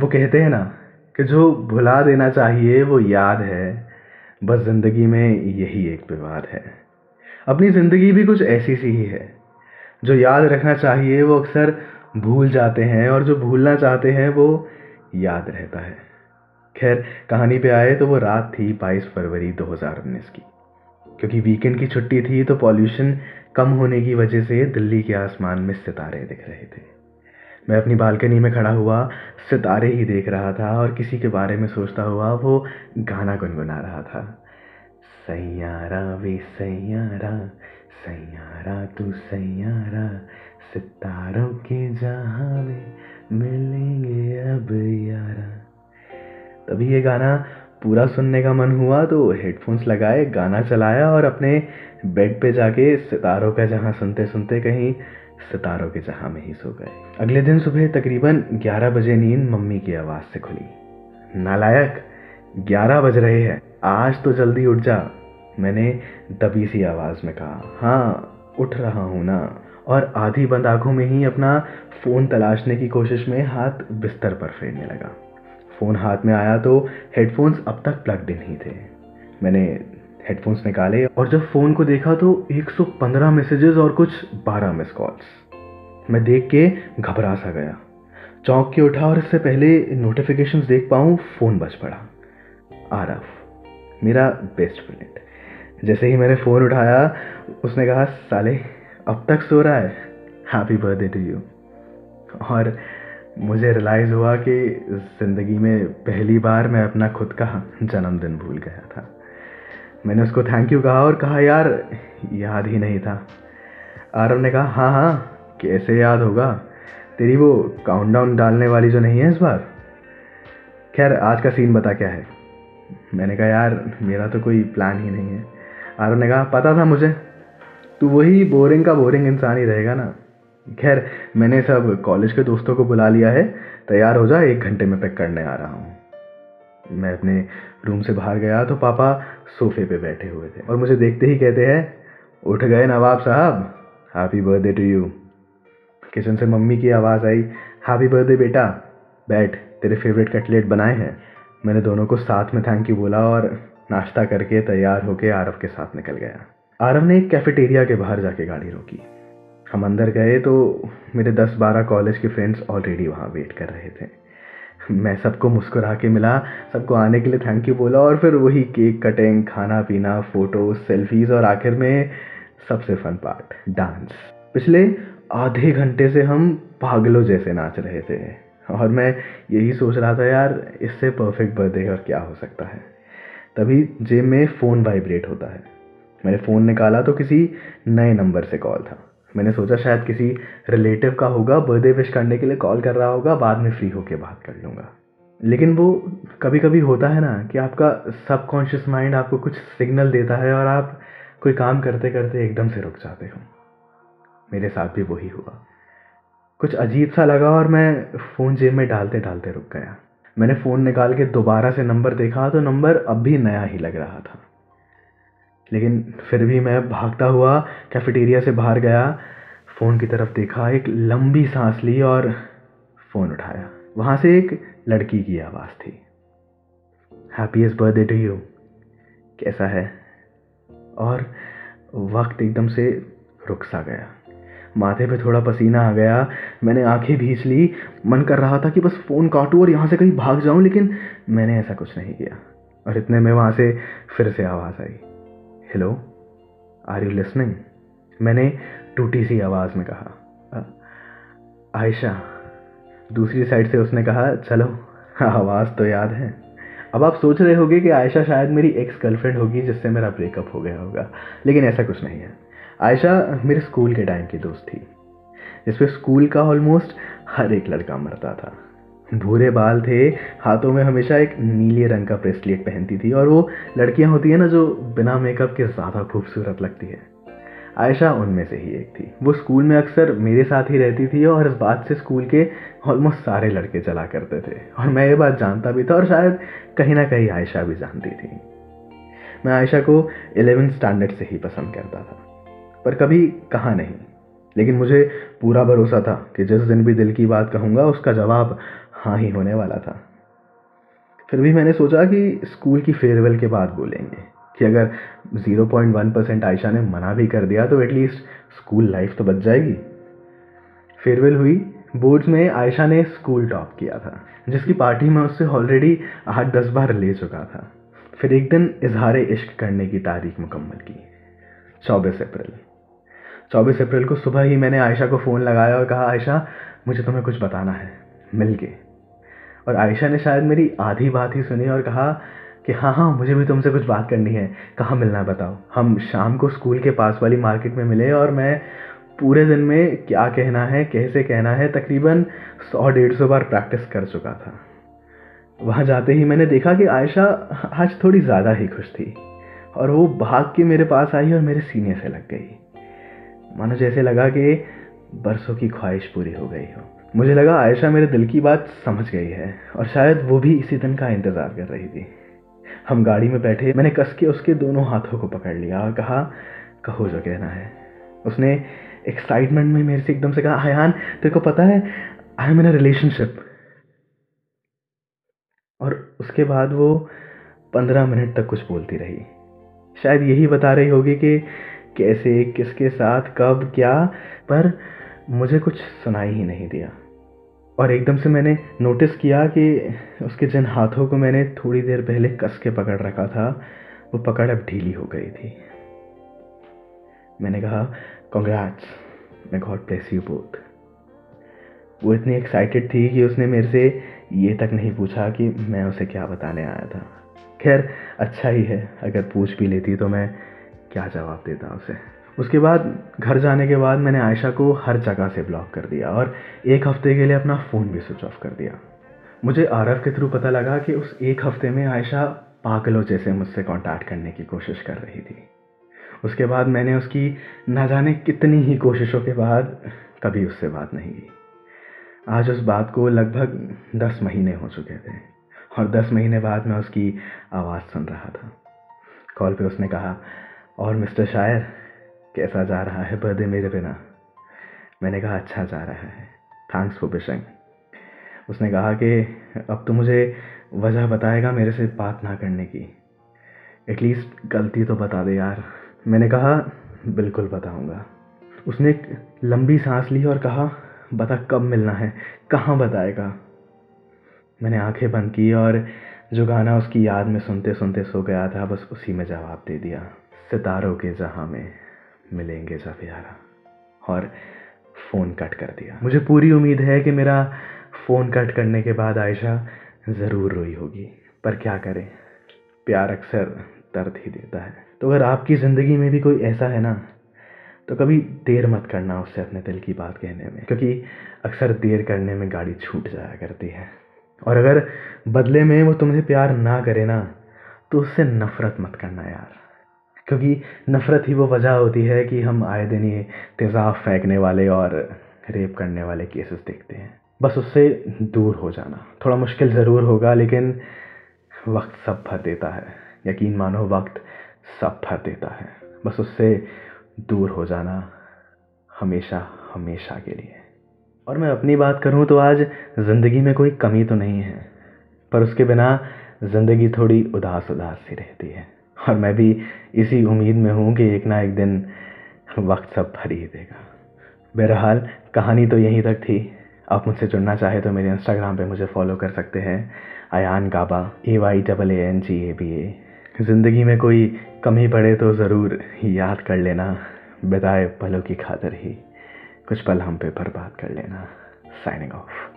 वो कहते हैं ना कि जो भुला देना चाहिए, वो याद है। बस ज़िंदगी में यही एक विवाद है। अपनी ज़िंदगी भी कुछ ऐसी सी ही है। जो याद रखना चाहिए, वो अक्सर भूल जाते हैं और जो भूलना चाहते हैं, वो याद रहता है। खैर, कहानी पे आए तो वो रात थी बाईस फरवरी 2019 की। क्योंकि वीकेंड की छुट्टी थी तो पॉल्यूशन कम होने की वजह से दिल्ली के आसमान में सितारे दिख रहे थे। मैं अपनी बालकनी में खड़ा हुआ सितारे ही देख रहा था और किसी के बारे में सोचता हुआ वो गाना गुनगुना रहा था। सैयारा वे सैयारा सैयारा तू सैयारा, सितारों के जहाँ में मिलेंगे अब यारा। तभी ये गाना पूरा सुनने का मन हुआ तो हेडफोन्स लगाए, गाना चलाया और अपने बेड पे जाके सितारों का जहाँ सुनते सुनते कहीं सितारों के जहाँ में ही सो गए। अगले दिन सुबह तकरीबन 11 बजे नींद मम्मी की आवाज़ से खुली। नालायक 11 बज रहे हैं। आज तो जल्दी उठ जा, मैंने दबी सी आवाज़ में कहा। हाँ उठ रहा हूँ ना। और आधी बंद आँखों में ही अपना फ़ोन तलाशने की कोशिश में हाथ बिस्तर पर फेरने लगा। फ़ोन हाथ में आया तो हेडफोन्स अब तक प्लग्ड इन ही थे। मैंने हेडफोन्स निकाले और जब फ़ोन को देखा तो 115 मैसेजेस और कुछ 12 मिस कॉल्स मैं देख के घबरा सा गया। चौंक के उठा और इससे पहले नोटिफिकेशन देख पाऊँ फ़ोन बज पड़ा। आरफ, मेरा बेस्ट फ्रेंड जैसे ही मैंने फ़ोन उठाया, उसने कहा, साले, अब तक सो रहा है। हैप्पी बर्थडे टू यू और मुझे रियलाइज़ हुआ कि ज़िंदगी में पहली बार मैं अपना खुद का जन्मदिन भूल गया था। मैंने उसको थैंक यू कहा और कहा, यार, याद ही नहीं था। आरव ने कहा हाँ हाँ कैसे याद होगा? तेरी वो काउंटडाउन डालने वाली जो नहीं है इस बार? खैर, आज का सीन बता क्या है? मैंने कहा, यार, मेरा तो कोई प्लान ही नहीं है। आरव ने कहा, पता था मुझे। तू वही बोरिंग का बोरिंग इंसान ही रहेगा ना? खैर, मैंने सब कॉलेज के दोस्तों को बुला लिया है। तैयार हो जा, एक घंटे में पैक करने आ रहा हूँ। मैं अपने रूम से बाहर गया तो पापा सोफे पे बैठे हुए थे और मुझे देखते ही कहते हैं, उठ गए नवाब साहब happy birthday to you kitchen से मम्मी की आवाज़ आई हैप्पी बर्थडे बेटा, बैठ, तेरे फेवरेट कटलेट बनाए हैं. मैंने दोनों को साथ में थैंक यू बोला और नाश्ता करके तैयार होकर आरव के साथ निकल गया। आरव ने एक कैफेटेरिया के बाहर जाके गाड़ी रोकी। हम अंदर गए तो मेरे दस बारह कॉलेज के फ्रेंड्स ऑलरेडी वहाँ वेट कर रहे थे। मैं सबको मुस्कुरा के मिला, सबको आने के लिए थैंक यू बोला और फिर वही केक कटिंग खाना पीना फ़ोटो सेल्फीज़ और आखिर में सबसे फन पार्ट डांस पिछले आधे घंटे से हम पागलों जैसे नाच रहे थे और मैं यही सोच रहा था, यार, इससे परफेक्ट बर्थडे और क्या हो सकता है? तभी जेब में फ़ोन वाइब्रेट होता है। मैंने फ़ोन निकाला तो किसी नए नंबर से कॉल था। मैंने सोचा शायद किसी रिलेटिव का होगा बर्थडे विश करने के लिए कॉल कर रहा होगा, बाद में फ्री होके बात कर लूँगा। लेकिन वो कभी कभी होता है ना कि आपका सबकॉन्शियस माइंड आपको कुछ सिग्नल देता है और आप कोई काम करते करते एकदम से रुक जाते हो। मेरे साथ भी वही हुआ। कुछ अजीब सा लगा और मैं फ़ोन जेब में डालते डालते रुक गया। मैंने फ़ोन निकाल के दोबारा से नंबर देखा तो नंबर अब भी नया ही लग रहा था। लेकिन फिर भी मैं भागता हुआ कैफेटेरिया से बाहर गया फ़ोन की तरफ़ देखा, एक लंबी सांस ली और फ़ोन उठाया। वहाँ से एक लड़की की आवाज़ थी। हैप्पीएस्ट बर्थडे टू यू कैसा है? और वक्त एकदम से रुक सा गया। माथे पे थोड़ा पसीना आ गया। मैंने आँखें भींच ली। मन कर रहा था कि बस फ़ोन काटूँ और यहाँ से कहीं भाग जाऊँ, लेकिन मैंने ऐसा कुछ नहीं किया। और इतने में वहाँ से फिर से आवाज़ आई। हेलो आर यू लिसनिंग मैंने टूटी सी आवाज़ में कहा। आयशा, दूसरी साइड से उसने कहा, चलो, आवाज़ तो याद है। अब आप सोच रहे होगे कि आयशा शायद मेरी एक्स गर्लफ्रेंड होगी जिससे मेरा ब्रेकअप हो गया होगा, लेकिन ऐसा कुछ नहीं है। आयशा मेरे स्कूल के टाइम की दोस्त थी, जिसपे स्कूल का ऑलमोस्ट हर एक लड़का मरता था। भूरे बाल थे, हाथों में हमेशा एक नीले रंग का ब्रेसलेट पहनती थी और वो लड़कियाँ होती हैं ना जो बिना मेकअप के ज़्यादा खूबसूरत लगती है। आयशा उनमें से ही एक थी। वो स्कूल में अक्सर मेरे साथ ही रहती थी और इस बात से स्कूल के ऑलमोस्ट सारे लड़के चला करते थे। और मैं ये बात जानता भी था और शायद कहीं ना कहीं आयशा भी जानती थी। मैं आयशा को एलेवेंथ स्टैंडर्ड से ही पसंद करता था, पर कभी कहा नहीं। लेकिन मुझे पूरा भरोसा था कि जिस दिन भी दिल की बात कहूँगा, उसका जवाब हाँ ही होने वाला था। फिर भी मैंने सोचा कि स्कूल की फेयरवेल के बाद बोलेंगे कि अगर 0.1 परसेंट आयशा ने मना भी कर दिया तो एटलीस्ट स्कूल लाइफ तो बच जाएगी। फेयरवेल हुई बोर्ड्स में आयशा ने स्कूल टॉप किया था, जिसकी पार्टी में उससे ऑलरेडी आठ दस बार ले चुका था। फिर एक दिन इजहार इश्क करने की तारीख मुकम्मल की, चौबीस अप्रैल। चौबीस अप्रैल को सुबह ही मैंने आयशा को फ़ोन लगाया और कहा, आयशा, मुझे तुम्हें कुछ बताना है। मिल के और आयशा ने शायद मेरी आधी बात ही सुनी और कहा कि हाँ हाँ मुझे भी तुमसे कुछ बात करनी है। कहाँ मिलना बताओ। हम शाम को स्कूल के पास वाली मार्केट में मिले और मैं पूरे दिन में क्या कहना है, कैसे कहना है, तकरीबन सौ, डेढ़ सौ बार प्रैक्टिस कर चुका था। वहाँ जाते ही मैंने देखा कि आयशा आज थोड़ी ज़्यादा ही खुश थी और वो भाग के मेरे पास आई और मेरे सीने से लग गई। मानो जैसे लगा कि बरसों की ख्वाहिश पूरी हो गई हो। मुझे लगा आयशा मेरे दिल की बात समझ गई है, और शायद वो भी इसी दिन का इंतज़ार कर रही थी। हम गाड़ी में बैठे, मैंने कस के उसके दोनों हाथों को पकड़ लिया और कहा, कहो जो कहना है। उसने एक्साइटमेंट में मेरे से एकदम से कहा हयान तेरे को पता है आई एम इन रिलेशनशिप और उसके बाद वो पंद्रह मिनट तक कुछ बोलती रही। शायद यही बता रही होगी कि कैसे, किसके साथ, कब, क्या, पर मुझे कुछ सुनाई ही नहीं दिया। और एकदम से मैंने नोटिस किया कि उसके जिन हाथों को मैंने थोड़ी देर पहले कस के पकड़ रखा था, वो पकड़ अब ढीली हो गई थी। मैंने कहा कॉन्ग्रेट्स मैं गॉड प्लेस यू बोथ वो इतनी एक्साइटेड थी कि उसने मेरे से ये तक नहीं पूछा कि मैं उसे क्या बताने आया था। खैर अच्छा ही है, अगर पूछ भी लेती तो मैं क्या जवाब देता उसे। उसके बाद घर जाने के बाद मैंने आयशा को हर जगह से ब्लॉक कर दिया और एक हफ़्ते के लिए अपना फ़ोन भी स्विच ऑफ़ कर दिया। मुझे आरफ के थ्रू पता लगा कि उस एक हफ़्ते में आयशा पागलों जैसे मुझसे कांटेक्ट करने की कोशिश कर रही थी। उसके बाद मैंने उसकी ना जाने कितनी ही कोशिशों के बाद कभी उससे बात नहीं की। आज उस बात को लगभग दस महीने हो चुके थे और दस महीने बाद मैं उसकी आवाज़ सुन रहा था। कॉल पे उसने कहा, और मिस्टर शायर कैसा जा रहा है बर्थडे मेरे बिना? मैंने कहा अच्छा जा रहा है। थैंक्स फॉर विशिंग उसने कहा कि, अब तो मुझे वजह बताएगा मेरे से बात ना करने की। एटलीस्ट गलती तो बता दे यार। मैंने कहा, बिल्कुल बताऊँगा। उसने एक लंबी सांस ली और कहा, बता कब मिलना है? कहाँ बताएगा? मैंने आँखें बंद की और जो गाना उसकी याद में सुनते सुनते सो गया था, बस उसी में जवाब दे दिया। सितारों के जहाँ में। मिलेंगे सफियारा। और फ़ोन कट कर दिया। मुझे पूरी उम्मीद है कि मेरा फ़ोन कट करने के बाद आयशा ज़रूर रोई होगी। पर क्या करें? प्यार अक्सर दर्द ही देता है। तो अगर आपकी ज़िंदगी में भी कोई ऐसा है ना तो कभी देर मत करना उससे अपने दिल की बात कहने में। क्योंकि अक्सर देर करने में गाड़ी छूट जाया करती है। और अगर बदले में वो तुमसे प्यार ना करे ना तो उससे नफ़रत मत करना यार। क्योंकि नफ़रत ही वो वजह होती है कि हम आए दिन ये तेज़ाब फेंकने वाले और रेप करने वाले केसेस देखते हैं। बस उससे दूर हो जाना। थोड़ा मुश्किल ज़रूर होगा, लेकिन वक्त सब भर देता है। यकीन मानो, वक्त सब भर देता है। बस उससे दूर हो जाना हमेशा हमेशा के लिए। और मैं अपनी बात करूँ तो आज ज़िंदगी में कोई कमी तो नहीं है, पर उसके बिना ज़िंदगी थोड़ी उदास उदास सी रहती है। और मैं भी इसी उम्मीद में हूँ कि एक ना एक दिन वक्त सब भर ही देगा। बहरहाल, कहानी तो यहीं तक थी। आप मुझसे जुड़ना चाहे तो मेरे इंस्टाग्राम पे मुझे फॉलो कर सकते हैं। Ayaan Gaba A Y double A N G A B A ज़िंदगी में कोई कमी पड़े तो ज़रूर याद कर लेना। बिताए पलों की खातर ही। कुछ पल हम पे बर्बाद कर लेना। Signing of